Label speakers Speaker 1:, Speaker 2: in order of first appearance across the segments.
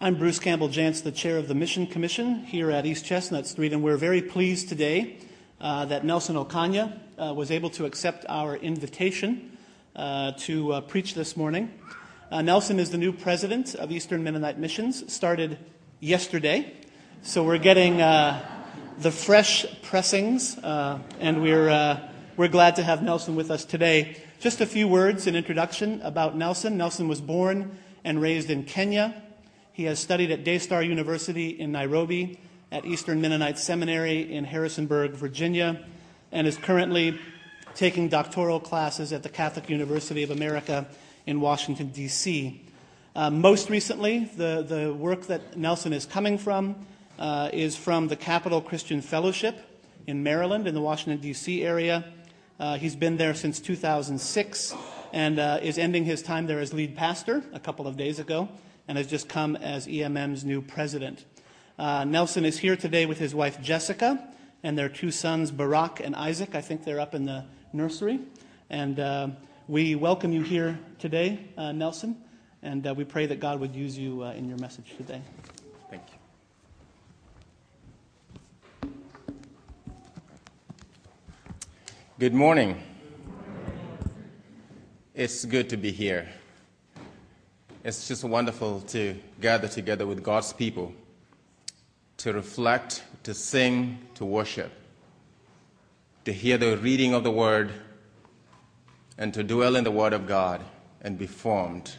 Speaker 1: I'm Bruce Campbell Jantz, the chair of the Mission Commission here at East Chestnut Street, and we're very pleased today uh, that Nelson Okanya uh, was able to accept our invitation uh, to uh, preach this morning. Uh, Nelson is the new president of Eastern Mennonite Missions, started yesterday, so we're getting uh, the fresh pressings, and we're, we're glad to have Nelson with us today. Just a few words in introduction about Nelson. Nelson was born and raised in Kenya. He has studied at Daystar University in Nairobi, at Eastern Mennonite Seminary in Harrisonburg, Virginia, and is currently taking doctoral classes at the Catholic University of America in Washington, D.C. Uh, most recently, the, the work that Nelson is coming from uh, is from the Capital Christian Fellowship in Maryland, in the Washington, D.C. area. Uh, he's been there since 2006 and uh, is ending his time there as lead pastor a couple of days ago and has just come as EMM's new president. Uh, Nelson is here today with his wife Jessica and their two sons, Barack and Isaac. I think they're up in the nursery. And uh, we welcome you here today, uh, Nelson, and uh, we pray that God would use you in your message today.
Speaker 2: Thank you. Good morning. It's good to be here. It's just wonderful to gather together with God's people to reflect, to sing, to worship, to hear the reading of the Word, and to dwell in the Word of God and be formed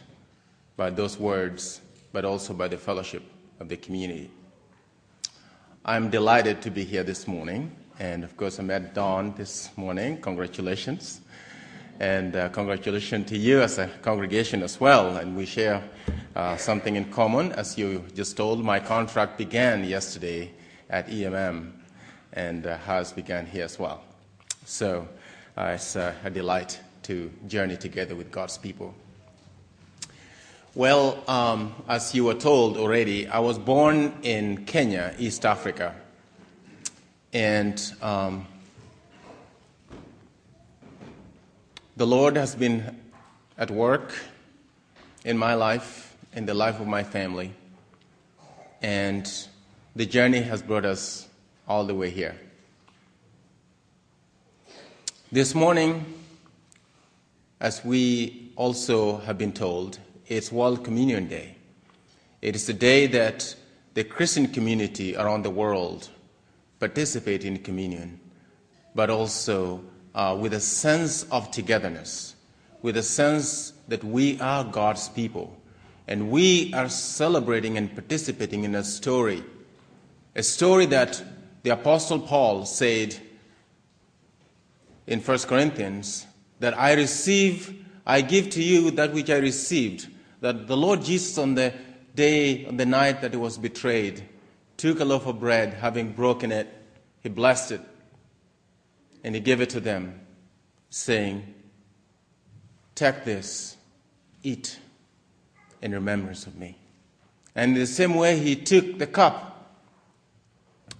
Speaker 2: by those words, but also by the fellowship of the community. I'm delighted to be here this morning and of course, I met Dawn this morning. Congratulations. And uh, congratulations to you as a congregation as well. And we share uh, something in common. As you just told, my contract began yesterday at EMM, and uh, has begun here as well. So uh, it's uh, a delight to journey together with God's people. Well, um, as you were told already, I was born in Kenya, East Africa. And um, the Lord has been at work in my life, in the life of my family. And the journey has brought us all the way here. This morning, as we also have been told, it's World Communion Day. It is the day that the Christian community around the world participate in communion, but also uh, with a sense of togetherness, with a sense that we are God's people. And we are celebrating and participating in a story, a story that the Apostle Paul said in 1 Corinthians that I receive, I give to you that which I received, that the Lord Jesus on the day, on the night that he was betrayed, took a loaf of bread, having broken it, he blessed it, and he gave it to them, saying, Take this, eat in remembrance of me. And in the same way, he took the cup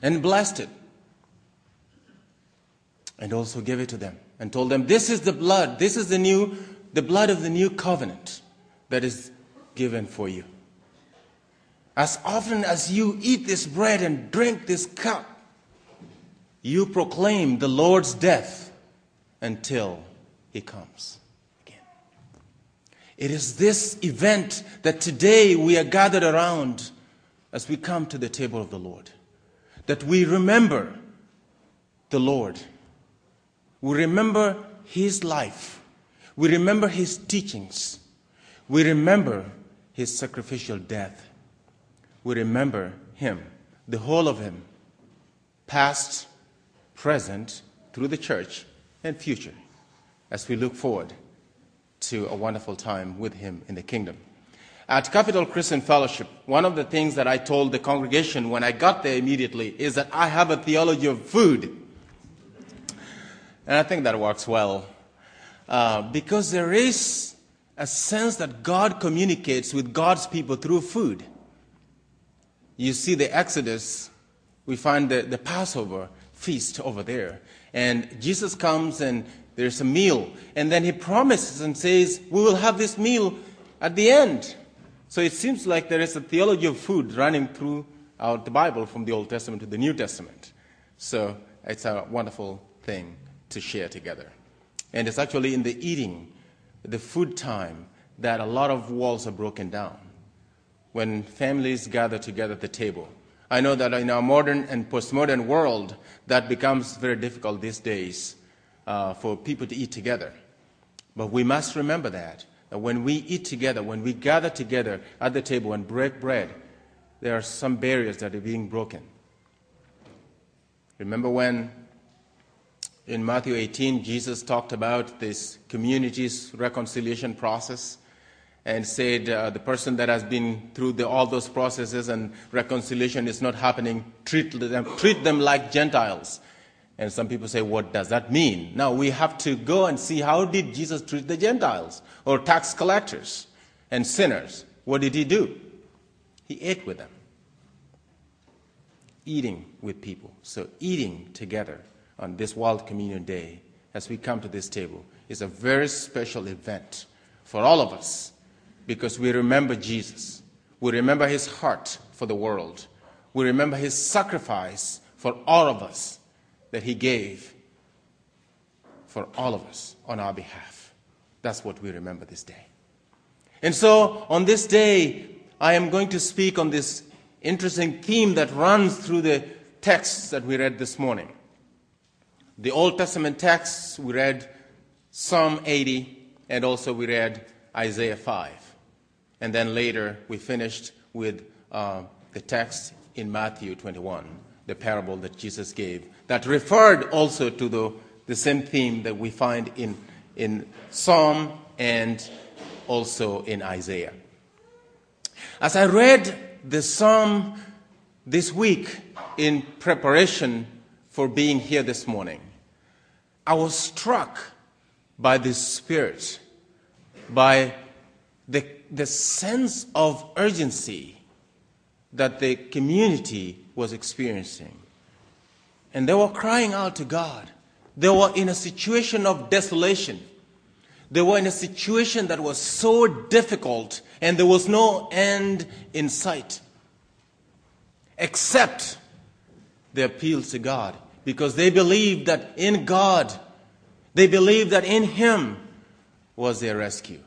Speaker 2: and blessed it, and also gave it to them, and told them, This is the blood, this is the new, the blood of the new covenant that is given for you. As often as you eat this bread and drink this cup, you proclaim the Lord's death until he comes again. It is this event that today we are gathered around as we come to the table of the Lord, that we remember the Lord. We remember his life. We remember his teachings. We remember his sacrificial death we remember him, the whole of him, past, present, through the church, and future, as we look forward to a wonderful time with him in the kingdom. At Capital Christian Fellowship, one of the things that I told the congregation when I got there immediately is that I have a theology of food. And I think that works well. Uh, because there is a sense that God communicates with God's people through food you see the Exodus, we find the, the Passover feast over there. And Jesus comes and there's a meal. And then he promises and says, We will have this meal at the end. So it seems like there is a theology of food running throughout the Bible from the Old Testament to the New Testament. So it's a wonderful thing to share together. And it's actually in the eating, the food time, that a lot of walls are broken down. When families gather together at the table. I know that in our modern and postmodern world, that becomes very difficult these days uh, for people to eat together. But we must remember that, that when we eat together, when we gather together at the table and break bread, there are some barriers that are being broken. Remember when in Matthew 18, Jesus talked about this community's reconciliation process and said uh, the person that has been through the, all those processes and reconciliation is not happening, treat them, treat them like Gentiles. And some people say, what does that mean? Now we have to go and see how did Jesus treat the Gentiles or tax collectors and sinners? What did he do? He ate with them. Eating with people. So eating together on this World Communion Day, as we come to this table, is a very special event for all of us because we remember Jesus. We remember his heart for the world. We remember his sacrifice for all of us that he gave for all of us on our behalf. That's what we remember this day. And so, on this day, I am going to speak on this interesting theme that runs through the texts that we read this morning. The Old Testament texts, we read Psalm 80, and also we read Isaiah 5. And then later, we finished with uh, the text in Matthew 21, the parable that Jesus gave, that referred also to the, the same theme that we find in, in Psalm and also in Isaiah. As I read the Psalm this week in preparation for being here this morning, I was struck by the Spirit, by the, the sense of urgency that the community was experiencing. And they were crying out to God. They were in a situation of desolation. They were in a situation that was so difficult, and there was no end in sight. Except the appeal to God because they believed that in God, they believed that in Him was their rescue.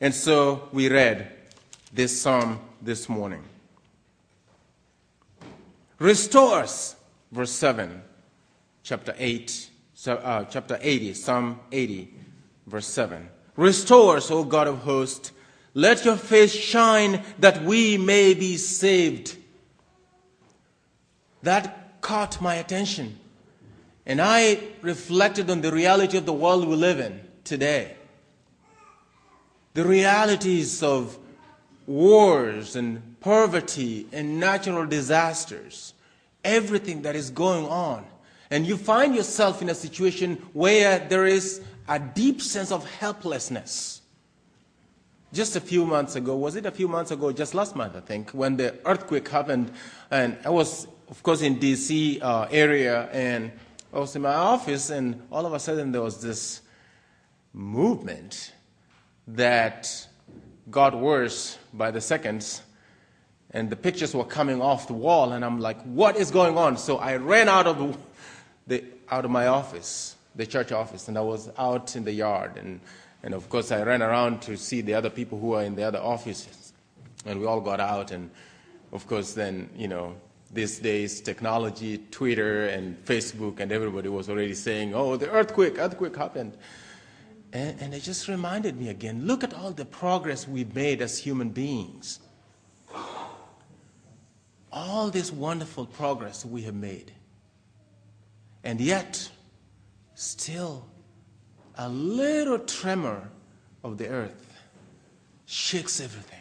Speaker 2: And so we read this psalm this morning. Restore us, verse 7, chapter 8, uh, chapter 80, Psalm 80, verse 7. Restore us, O God of hosts. Let your face shine that we may be saved. That caught my attention. And I reflected on the reality of the world we live in today. The realities of wars and poverty and natural disasters, everything that is going on. And you find yourself in a situation where there is a deep sense of helplessness. Just a few months ago, was it a few months ago, just last month, I think, when the earthquake happened, and I was of course, in D.C. Uh, area, and I was in my office, and all of a sudden there was this movement that got worse by the seconds, and the pictures were coming off the wall, and I'm like, "What is going on?" So I ran out of the, the out of my office, the church office, and I was out in the yard, and and of course I ran around to see the other people who were in the other offices, and we all got out, and of course then you know these days, technology, Twitter and Facebook, and everybody was already saying, oh, the earthquake, earthquake happened. And, and it just reminded me again look at all the progress we've made as human beings. All this wonderful progress we have made. And yet, still, a little tremor of the earth shakes everything.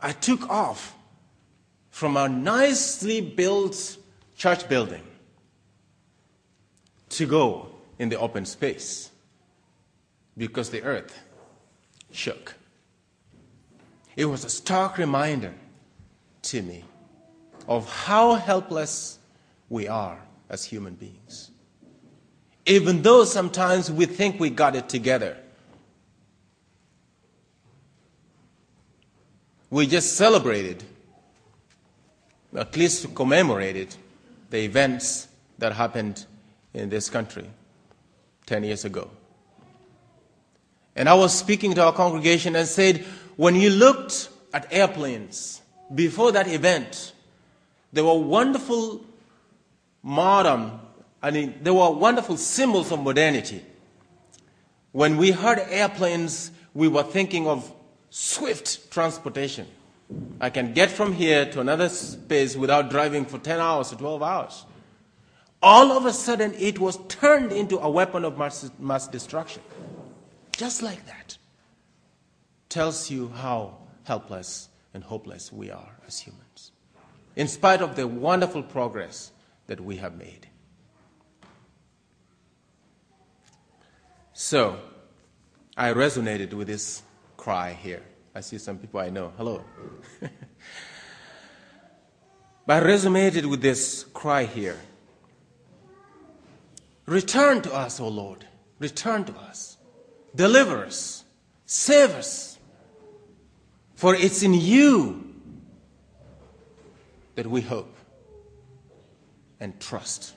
Speaker 2: I took off from our nicely built church building to go in the open space because the earth shook. It was a stark reminder to me of how helpless we are as human beings. Even though sometimes we think we got it together. we just celebrated, at least commemorated, the events that happened in this country 10 years ago. And I was speaking to our congregation and said, when you looked at airplanes before that event, there were wonderful modern, I mean, there were wonderful symbols of modernity. When we heard airplanes, we were thinking of swift transportation. I can get from here to another space without driving for 10 hours or 12 hours. All of a sudden, it was turned into a weapon of mass, mass destruction. Just like that. Tells you how helpless and hopeless we are as humans, in spite of the wonderful progress that we have made. So, I resonated with this cry here. I see some people I know. Hello. but I resonated with this cry here. Return to us, O Lord. Return to us. Deliver us. Save us. For it's in you that we hope and trust.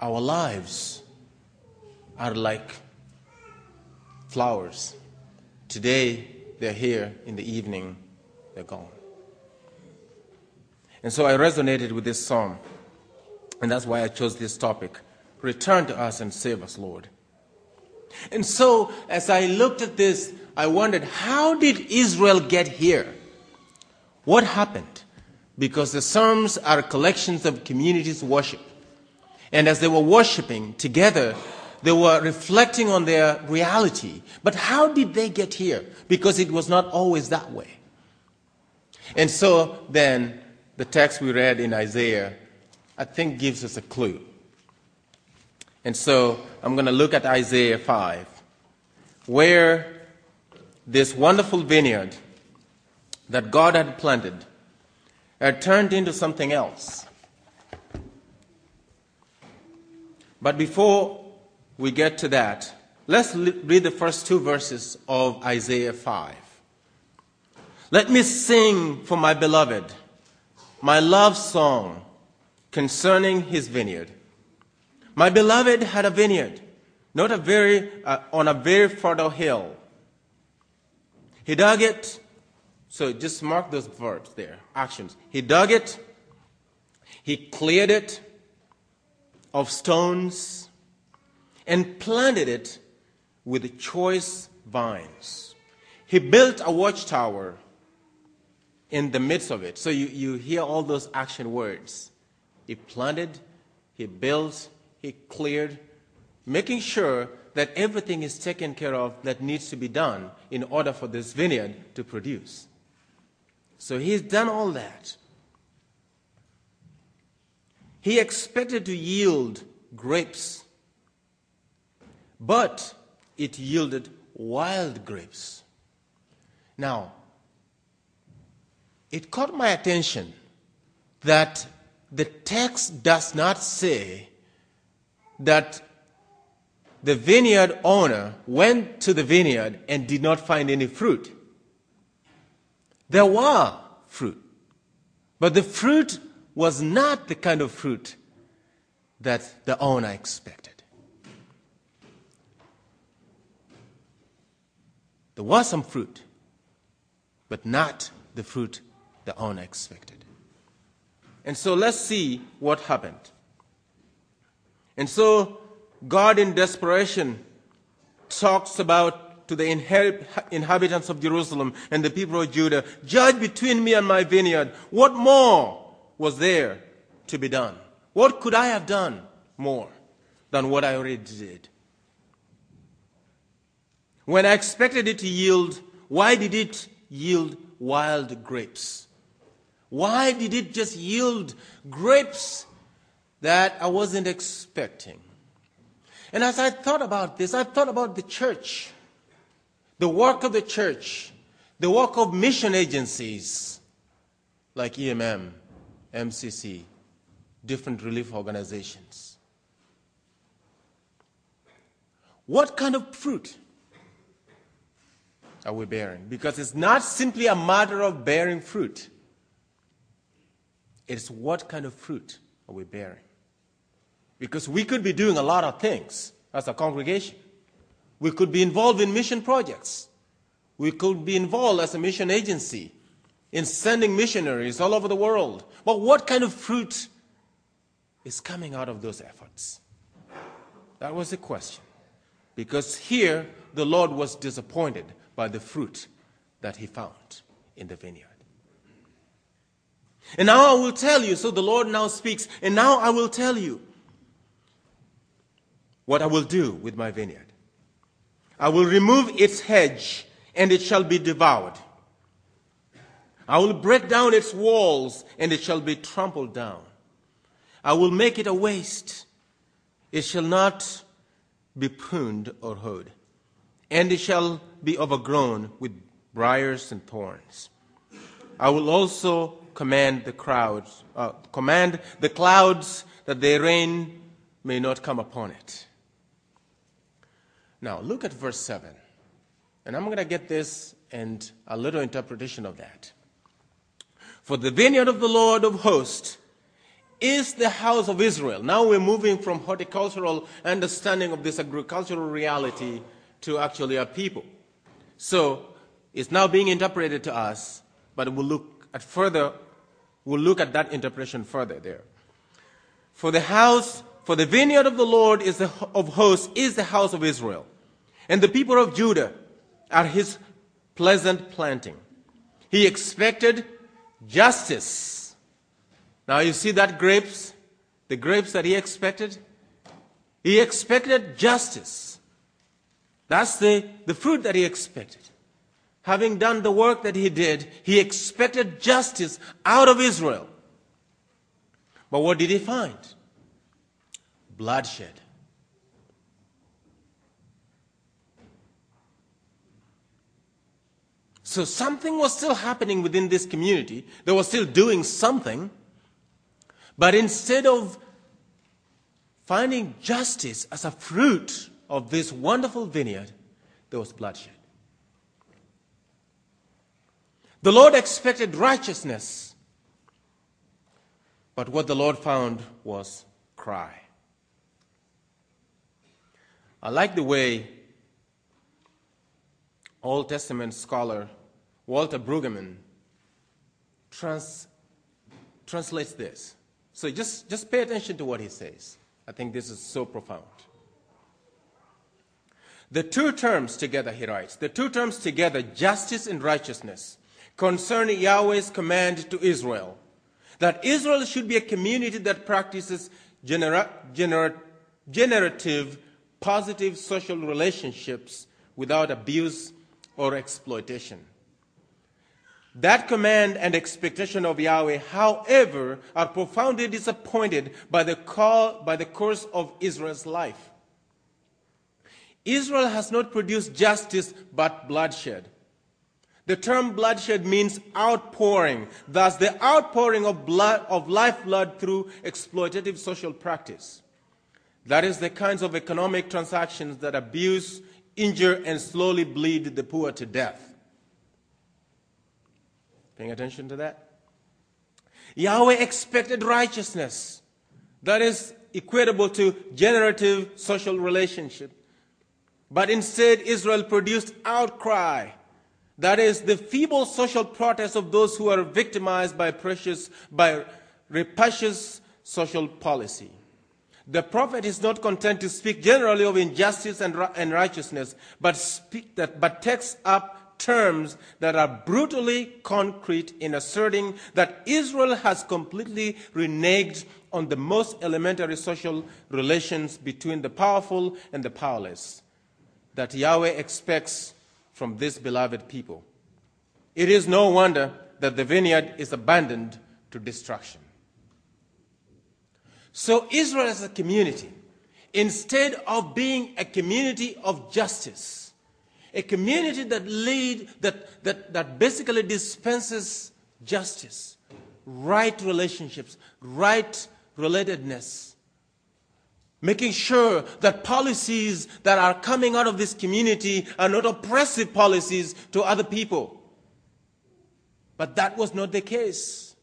Speaker 2: Our lives are like flowers. Today, they're here. In the evening, they're gone. And so I resonated with this psalm. And that's why I chose this topic. Return to us and save us, Lord. And so, as I looked at this, I wondered, how did Israel get here? What happened? Because the Psalms are collections of communities' worship. And as they were worshiping together, they were reflecting on their reality. But how did they get here? Because it was not always that way. And so then, the text we read in Isaiah I think gives us a clue. And so I'm going to look at Isaiah 5, where this wonderful vineyard that God had planted had turned into something else. But before we get to that, let's read the first two verses of Isaiah 5. Let me sing for my beloved my love song concerning his vineyard. My beloved had a vineyard, not a very, uh, on a very fertile hill. He dug it, so just mark those verbs there, actions. He dug it, he cleared it of stones, and planted it with choice vines. He built a watchtower in the midst of it. So you, you hear all those action words. He planted, he built, he cleared, making sure that everything is taken care of that needs to be done in order for this vineyard to produce. So he's done all that. He expected to yield grapes, but it yielded wild grapes. Now, it caught my attention that the text does not say that the vineyard owner went to the vineyard and did not find any fruit. There were fruit, but the fruit was not the kind of fruit that the owner expected. There was some fruit, but not the fruit the owner expected. And so let's see what happened. And so God, in desperation, talks about to the inhabitants of Jerusalem and the people of Judah, judge between me and my vineyard. What more was there to be done? What could I have done more than what I already did? When I expected it to yield, why did it yield wild grapes? Why did it just yield grapes that I wasn't expecting? And as I thought about this, I thought about the church, the work of the church, the work of mission agencies like EMM, MCC, different relief organizations. What kind of fruit are we bearing? Because it's not simply a matter of bearing fruit, it's what kind of fruit are we bearing? Because we could be doing a lot of things as a congregation. We could be involved in mission projects. We could be involved as a mission agency in sending missionaries all over the world. But what kind of fruit is coming out of those efforts? That was the question. Because here, the Lord was disappointed by the fruit that he found in the vineyard. And now I will tell you, so the Lord now speaks, and now I will tell you what I will do with my vineyard. I will remove its hedge, and it shall be devoured. I will break down its walls, and it shall be trampled down. I will make it a waste. It shall not be pruned or hoed, and it shall be overgrown with briars and thorns. I will also command the crowds, uh, command the clouds that their rain may not come upon it. Now, look at verse 7. And I'm going to get this and a little interpretation of that. For the vineyard of the Lord of hosts is the house of Israel. Now we're moving from horticultural understanding of this agricultural reality to actually a people. So it's now being interpreted to us, but we'll look at further, we'll look at that interpretation further there. For the house, for the vineyard of the Lord is the, of hosts is the house of Israel. And the people of Judah are his pleasant planting. He expected justice. Now you see that grapes, the grapes that he expected? He expected justice. That's the, the fruit that he expected. Having done the work that he did, he expected justice out of Israel. But what did he find? Bloodshed. So something was still happening within this community. They were still doing something. But instead of finding justice as a fruit of this wonderful vineyard, there was bloodshed. The Lord expected righteousness, but what the Lord found was cry. I like the way Old Testament scholar Walter Brueggemann trans, translates this. So just, just pay attention to what he says. I think this is so profound. The two terms together, he writes, the two terms together, justice and righteousness, concern Yahweh's command to Israel that Israel should be a community that practices genera- generative, positive social relationships without abuse or exploitation. That command and expectation of Yahweh, however, are profoundly disappointed by the, call, by the course of Israel's life. Israel has not produced justice but bloodshed. The term bloodshed means outpouring, thus, the outpouring of, blood, of lifeblood through exploitative social practice. That is the kinds of economic transactions that abuse, injure, and slowly bleed the poor to death. Paying attention to that? Yahweh expected righteousness. That is equatable to generative social relationship. But instead, Israel produced outcry. That is the feeble social protest of those who are victimized by precious, by rapacious social policy. The prophet is not content to speak generally of injustice and, and righteousness, but, speak that, but takes up terms that are brutally concrete in asserting that Israel has completely reneged on the most elementary social relations between the powerful and the powerless that Yahweh expects from this beloved people. It is no wonder that the vineyard is abandoned to destruction. So, Israel as a community, instead of being a community of justice, a community that lead that, that, that basically dispenses justice, right relationships, right relatedness, making sure that policies that are coming out of this community are not oppressive policies to other people. But that was not the case.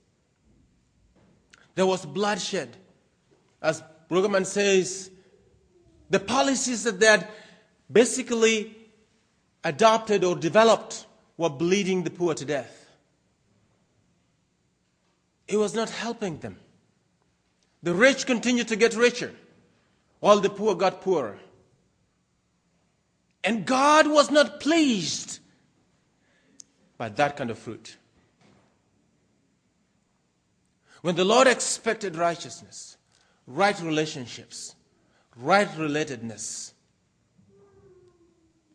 Speaker 2: There was bloodshed. As Brueggemann says, the policies that they had basically adopted or developed were bleeding the poor to death. It was not helping them. The rich continued to get richer, while the poor got poorer. And God was not pleased by that kind of fruit. When the Lord expected righteousness, right relationships, right relatedness,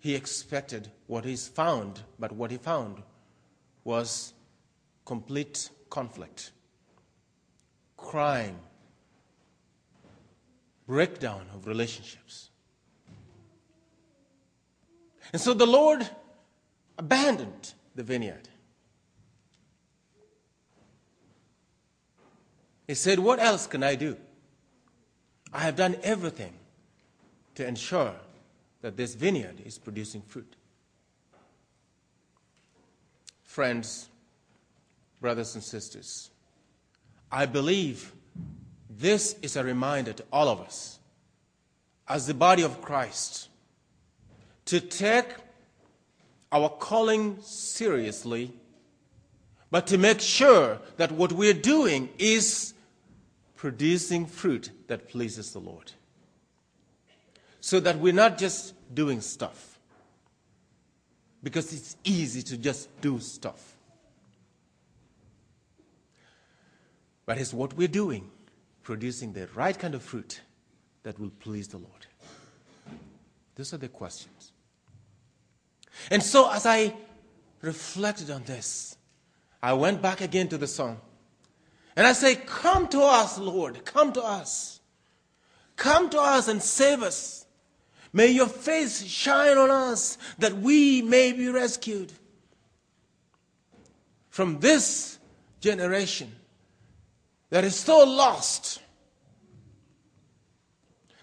Speaker 2: he expected what he's found, but what he found was complete conflict, crime, breakdown of relationships. And so the Lord abandoned the vineyard. He said, What else can I do? I have done everything to ensure that this vineyard is producing fruit. Friends, brothers and sisters, I believe this is a reminder to all of us, as the body of Christ, to take our calling seriously, but to make sure that what we're doing is producing fruit that pleases the Lord. So that we're not just doing stuff, because it's easy to just do stuff. But it's what we're doing producing the right kind of fruit that will please the Lord? These are the questions. And so, as I reflected on this, I went back again to the song. And I say, Come to us, Lord, come to us. Come to us and save us. May your face shine on us that we may be rescued from this generation that is so lost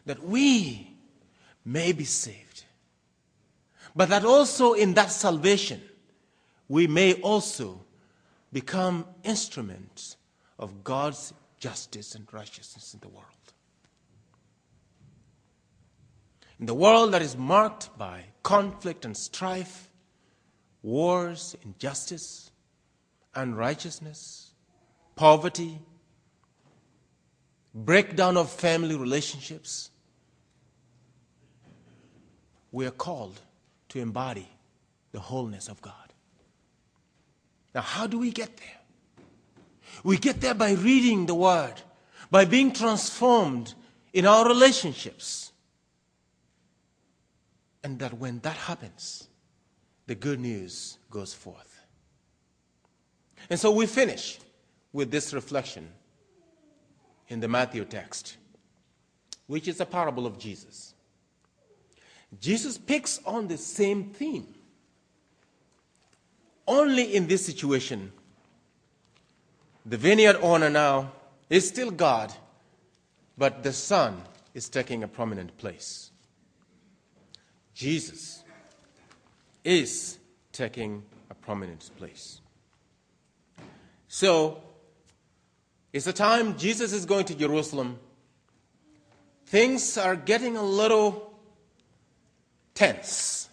Speaker 2: that we may be saved. But that also in that salvation, we may also become instruments of God's justice and righteousness in the world. In the world that is marked by conflict and strife, wars, injustice, unrighteousness, poverty, breakdown of family relationships, we are called to embody the wholeness of God. Now, how do we get there? We get there by reading the Word, by being transformed in our relationships. And that when that happens, the good news goes forth. And so we finish with this reflection in the Matthew text, which is a parable of Jesus. Jesus picks on the same theme. Only in this situation, the vineyard owner now is still God, but the son is taking a prominent place. Jesus is taking a prominent place. So, it's the time Jesus is going to Jerusalem. Things are getting a little tense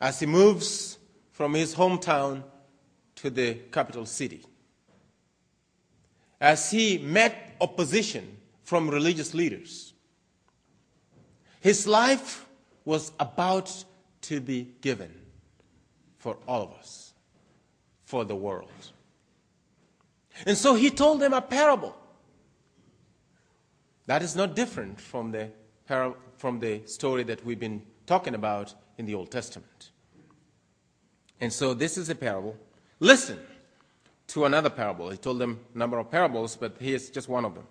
Speaker 2: as he moves from his hometown to the capital city. As he met opposition from religious leaders, his life was about to be given for all of us, for the world. And so he told them a parable. That is not different from the, par- from the story that we've been talking about in the Old Testament. And so this is a parable. Listen to another parable. He told them a number of parables, but here's just one of them.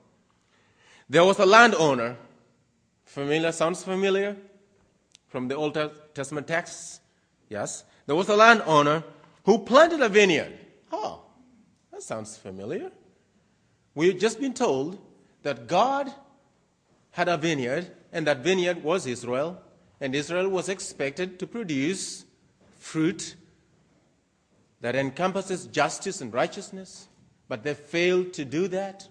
Speaker 2: There was a landowner, familiar, sounds familiar from the Old Testament texts? Yes. There was a landowner who planted a vineyard. That sounds familiar. We've just been told that God had a vineyard, and that vineyard was Israel, and Israel was expected to produce fruit that encompasses justice and righteousness, but they failed to do that.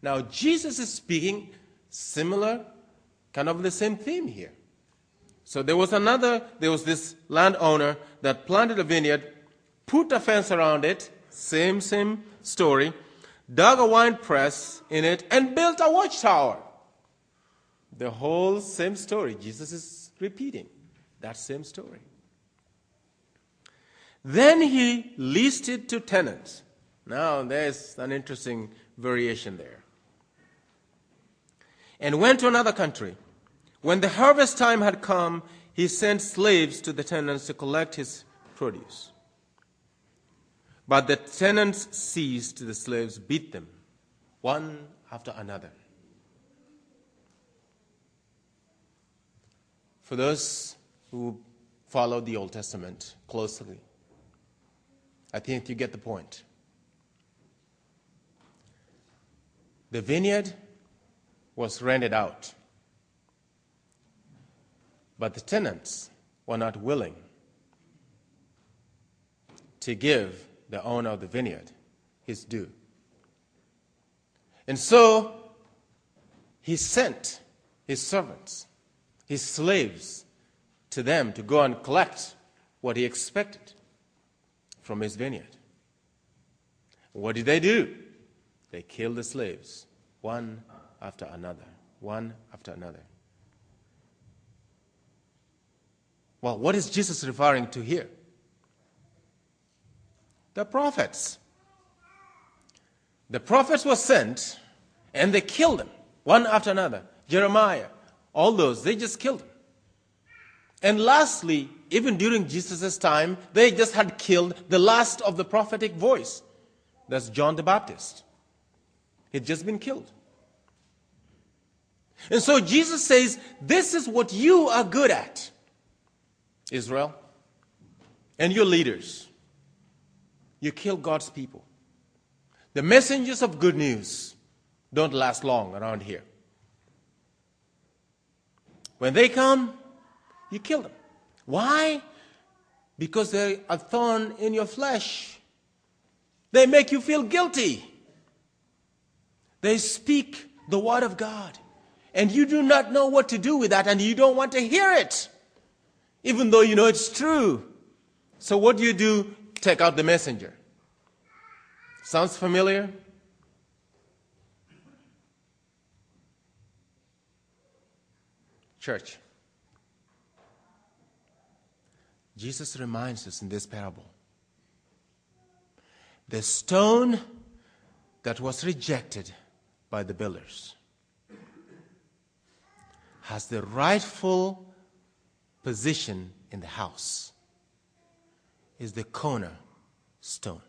Speaker 2: Now, Jesus is speaking similar, kind of the same theme here. So there was another, there was this landowner that planted a vineyard, put a fence around it, same, same story, dug a wine press in it, and built a watchtower. The whole same story. Jesus is repeating that same story. Then he leased it to tenants. Now, there's an interesting variation there. And went to another country. When the harvest time had come, he sent slaves to the tenants to collect his produce. But the tenants seized the slaves, beat them, one after another. For those who follow the Old Testament closely, I think you get the point. The vineyard was rented out, but the tenants were not willing to give the owner of the vineyard his due. And so he sent his servants, his slaves, to them to go and collect what he expected from his vineyard. What did they do? They killed the slaves, one after another, one after another. Well, what is Jesus referring to here? The prophets. The prophets were sent and they killed them, one after another. Jeremiah, all those, they just killed them. And lastly, even during Jesus' time, they just had killed the last of the prophetic voice. That's John the Baptist. He'd just been killed. And so Jesus says, This is what you are good at, Israel, and your leaders. You kill God's people. The messengers of good news don't last long around here. When they come, you kill them. Why? Because they're a thorn in your flesh. They make you feel guilty. They speak the word of God. And you do not know what to do with that, and you don't want to hear it, even though you know it's true. So, what do you do? Take out the messenger. Sounds familiar? Church. Jesus reminds us in this parable the stone that was rejected by the builders has the rightful position in the house is the corner stone.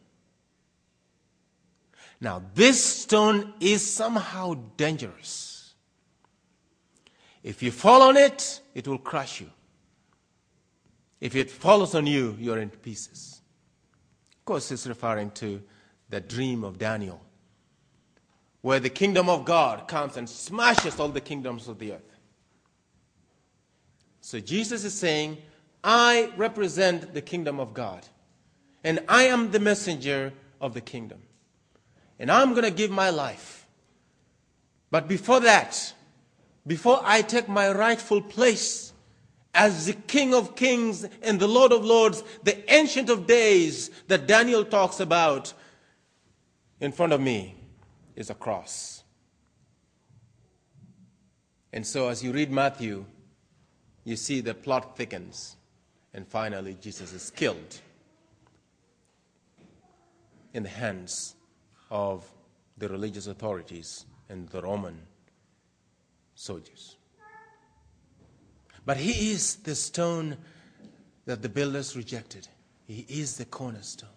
Speaker 2: Now, this stone is somehow dangerous. If you fall on it, it will crush you. If it falls on you, you're in pieces. Of course, it's referring to the dream of Daniel, where the kingdom of God comes and smashes all the kingdoms of the earth. So Jesus is saying, I represent the kingdom of God, and I am the messenger of the kingdom. And I'm going to give my life. But before that, before I take my rightful place, as the King of Kings and the Lord of Lords, the Ancient of Days that Daniel talks about, in front of me is a cross. And so, as you read Matthew, you see the plot thickens, and finally, Jesus is killed in the hands of the religious authorities and the Roman soldiers. But he is the stone that the builders rejected. He is the cornerstone.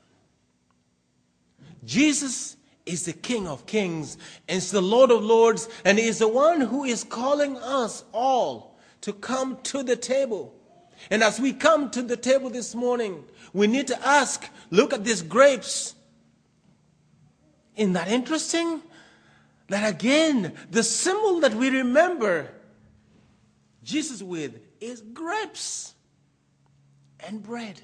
Speaker 2: Jesus is the King of kings and is the Lord of lords, and he is the one who is calling us all to come to the table. And as we come to the table this morning, we need to ask look at these grapes. Isn't that interesting? that again, the symbol that we remember Jesus with is grapes and bread.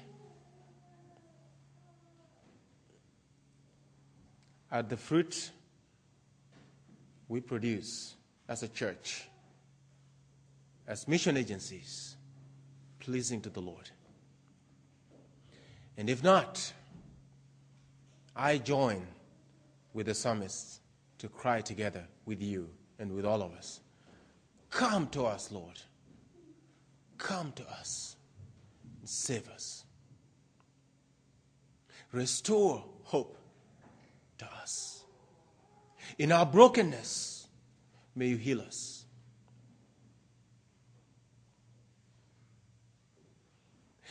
Speaker 2: Are the fruit we produce as a church, as mission agencies, pleasing to the Lord? And if not, I join with the psalmist to cry together with you and with all of us. Come to us, Lord. Come to us and save us. Restore hope to us. In our brokenness, may you heal us.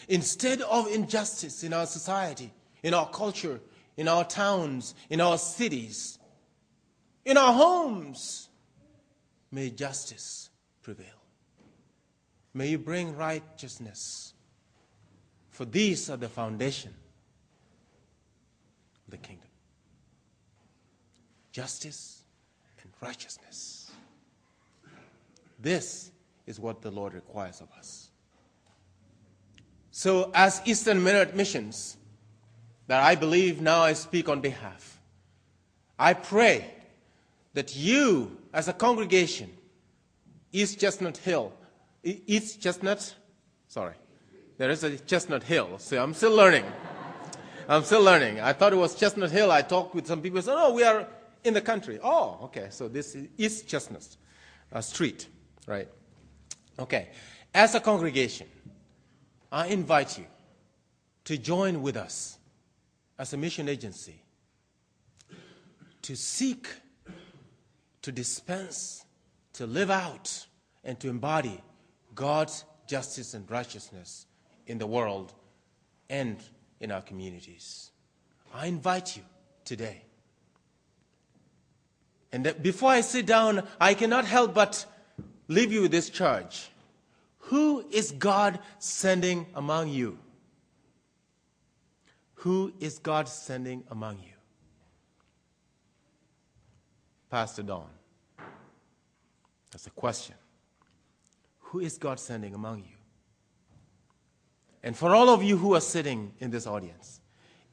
Speaker 2: Instead of injustice in our society, in our culture, in our towns, in our cities, in our homes, may justice prevail. May you bring righteousness, for these are the foundation of the kingdom justice and righteousness. This is what the Lord requires of us. So, as Eastern Mennonite Missions, that I believe now I speak on behalf, I pray that you, as a congregation, East Chestnut Hill, East Chestnut, sorry, there is a Chestnut Hill, so I'm still learning. I'm still learning. I thought it was Chestnut Hill. I talked with some people. Said, "Oh, we are in the country." Oh, okay. So this is East Chestnut uh, Street, right? Okay. As a congregation, I invite you to join with us as a mission agency to seek, to dispense, to live out, and to embody God's justice and righteousness in the world and in our communities. I invite you today. And before I sit down, I cannot help but leave you with this charge. Who is God sending among you? Who is God sending among you? Pastor Don. That's a question. Who is God sending among you? And for all of you who are sitting in this audience,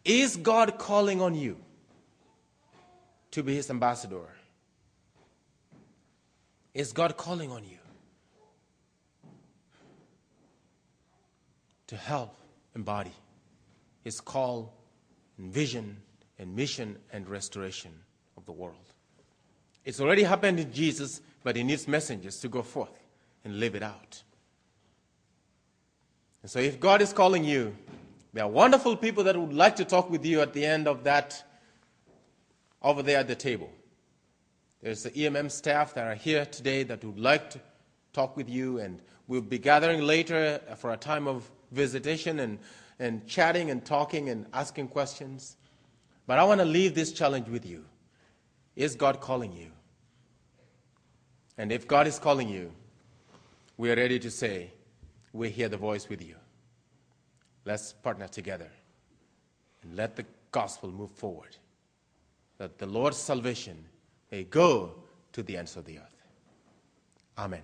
Speaker 2: is God calling on you to be his ambassador? Is God calling on you to help embody his call and vision and mission and restoration of the world? It's already happened in Jesus, but he needs messengers to go forth and live it out. And so, if God is calling you, there are wonderful people that would like to talk with you at the end of that, over there at the table. There's the EMM staff that are here today that would like to talk with you, and we'll be gathering later for a time of visitation and, and chatting and talking and asking questions. But I want to leave this challenge with you. Is God calling you? And if God is calling you, we are ready to say, we hear the voice with you. Let's partner together and let the gospel move forward. That the Lord's salvation may go to the ends of the earth. Amen.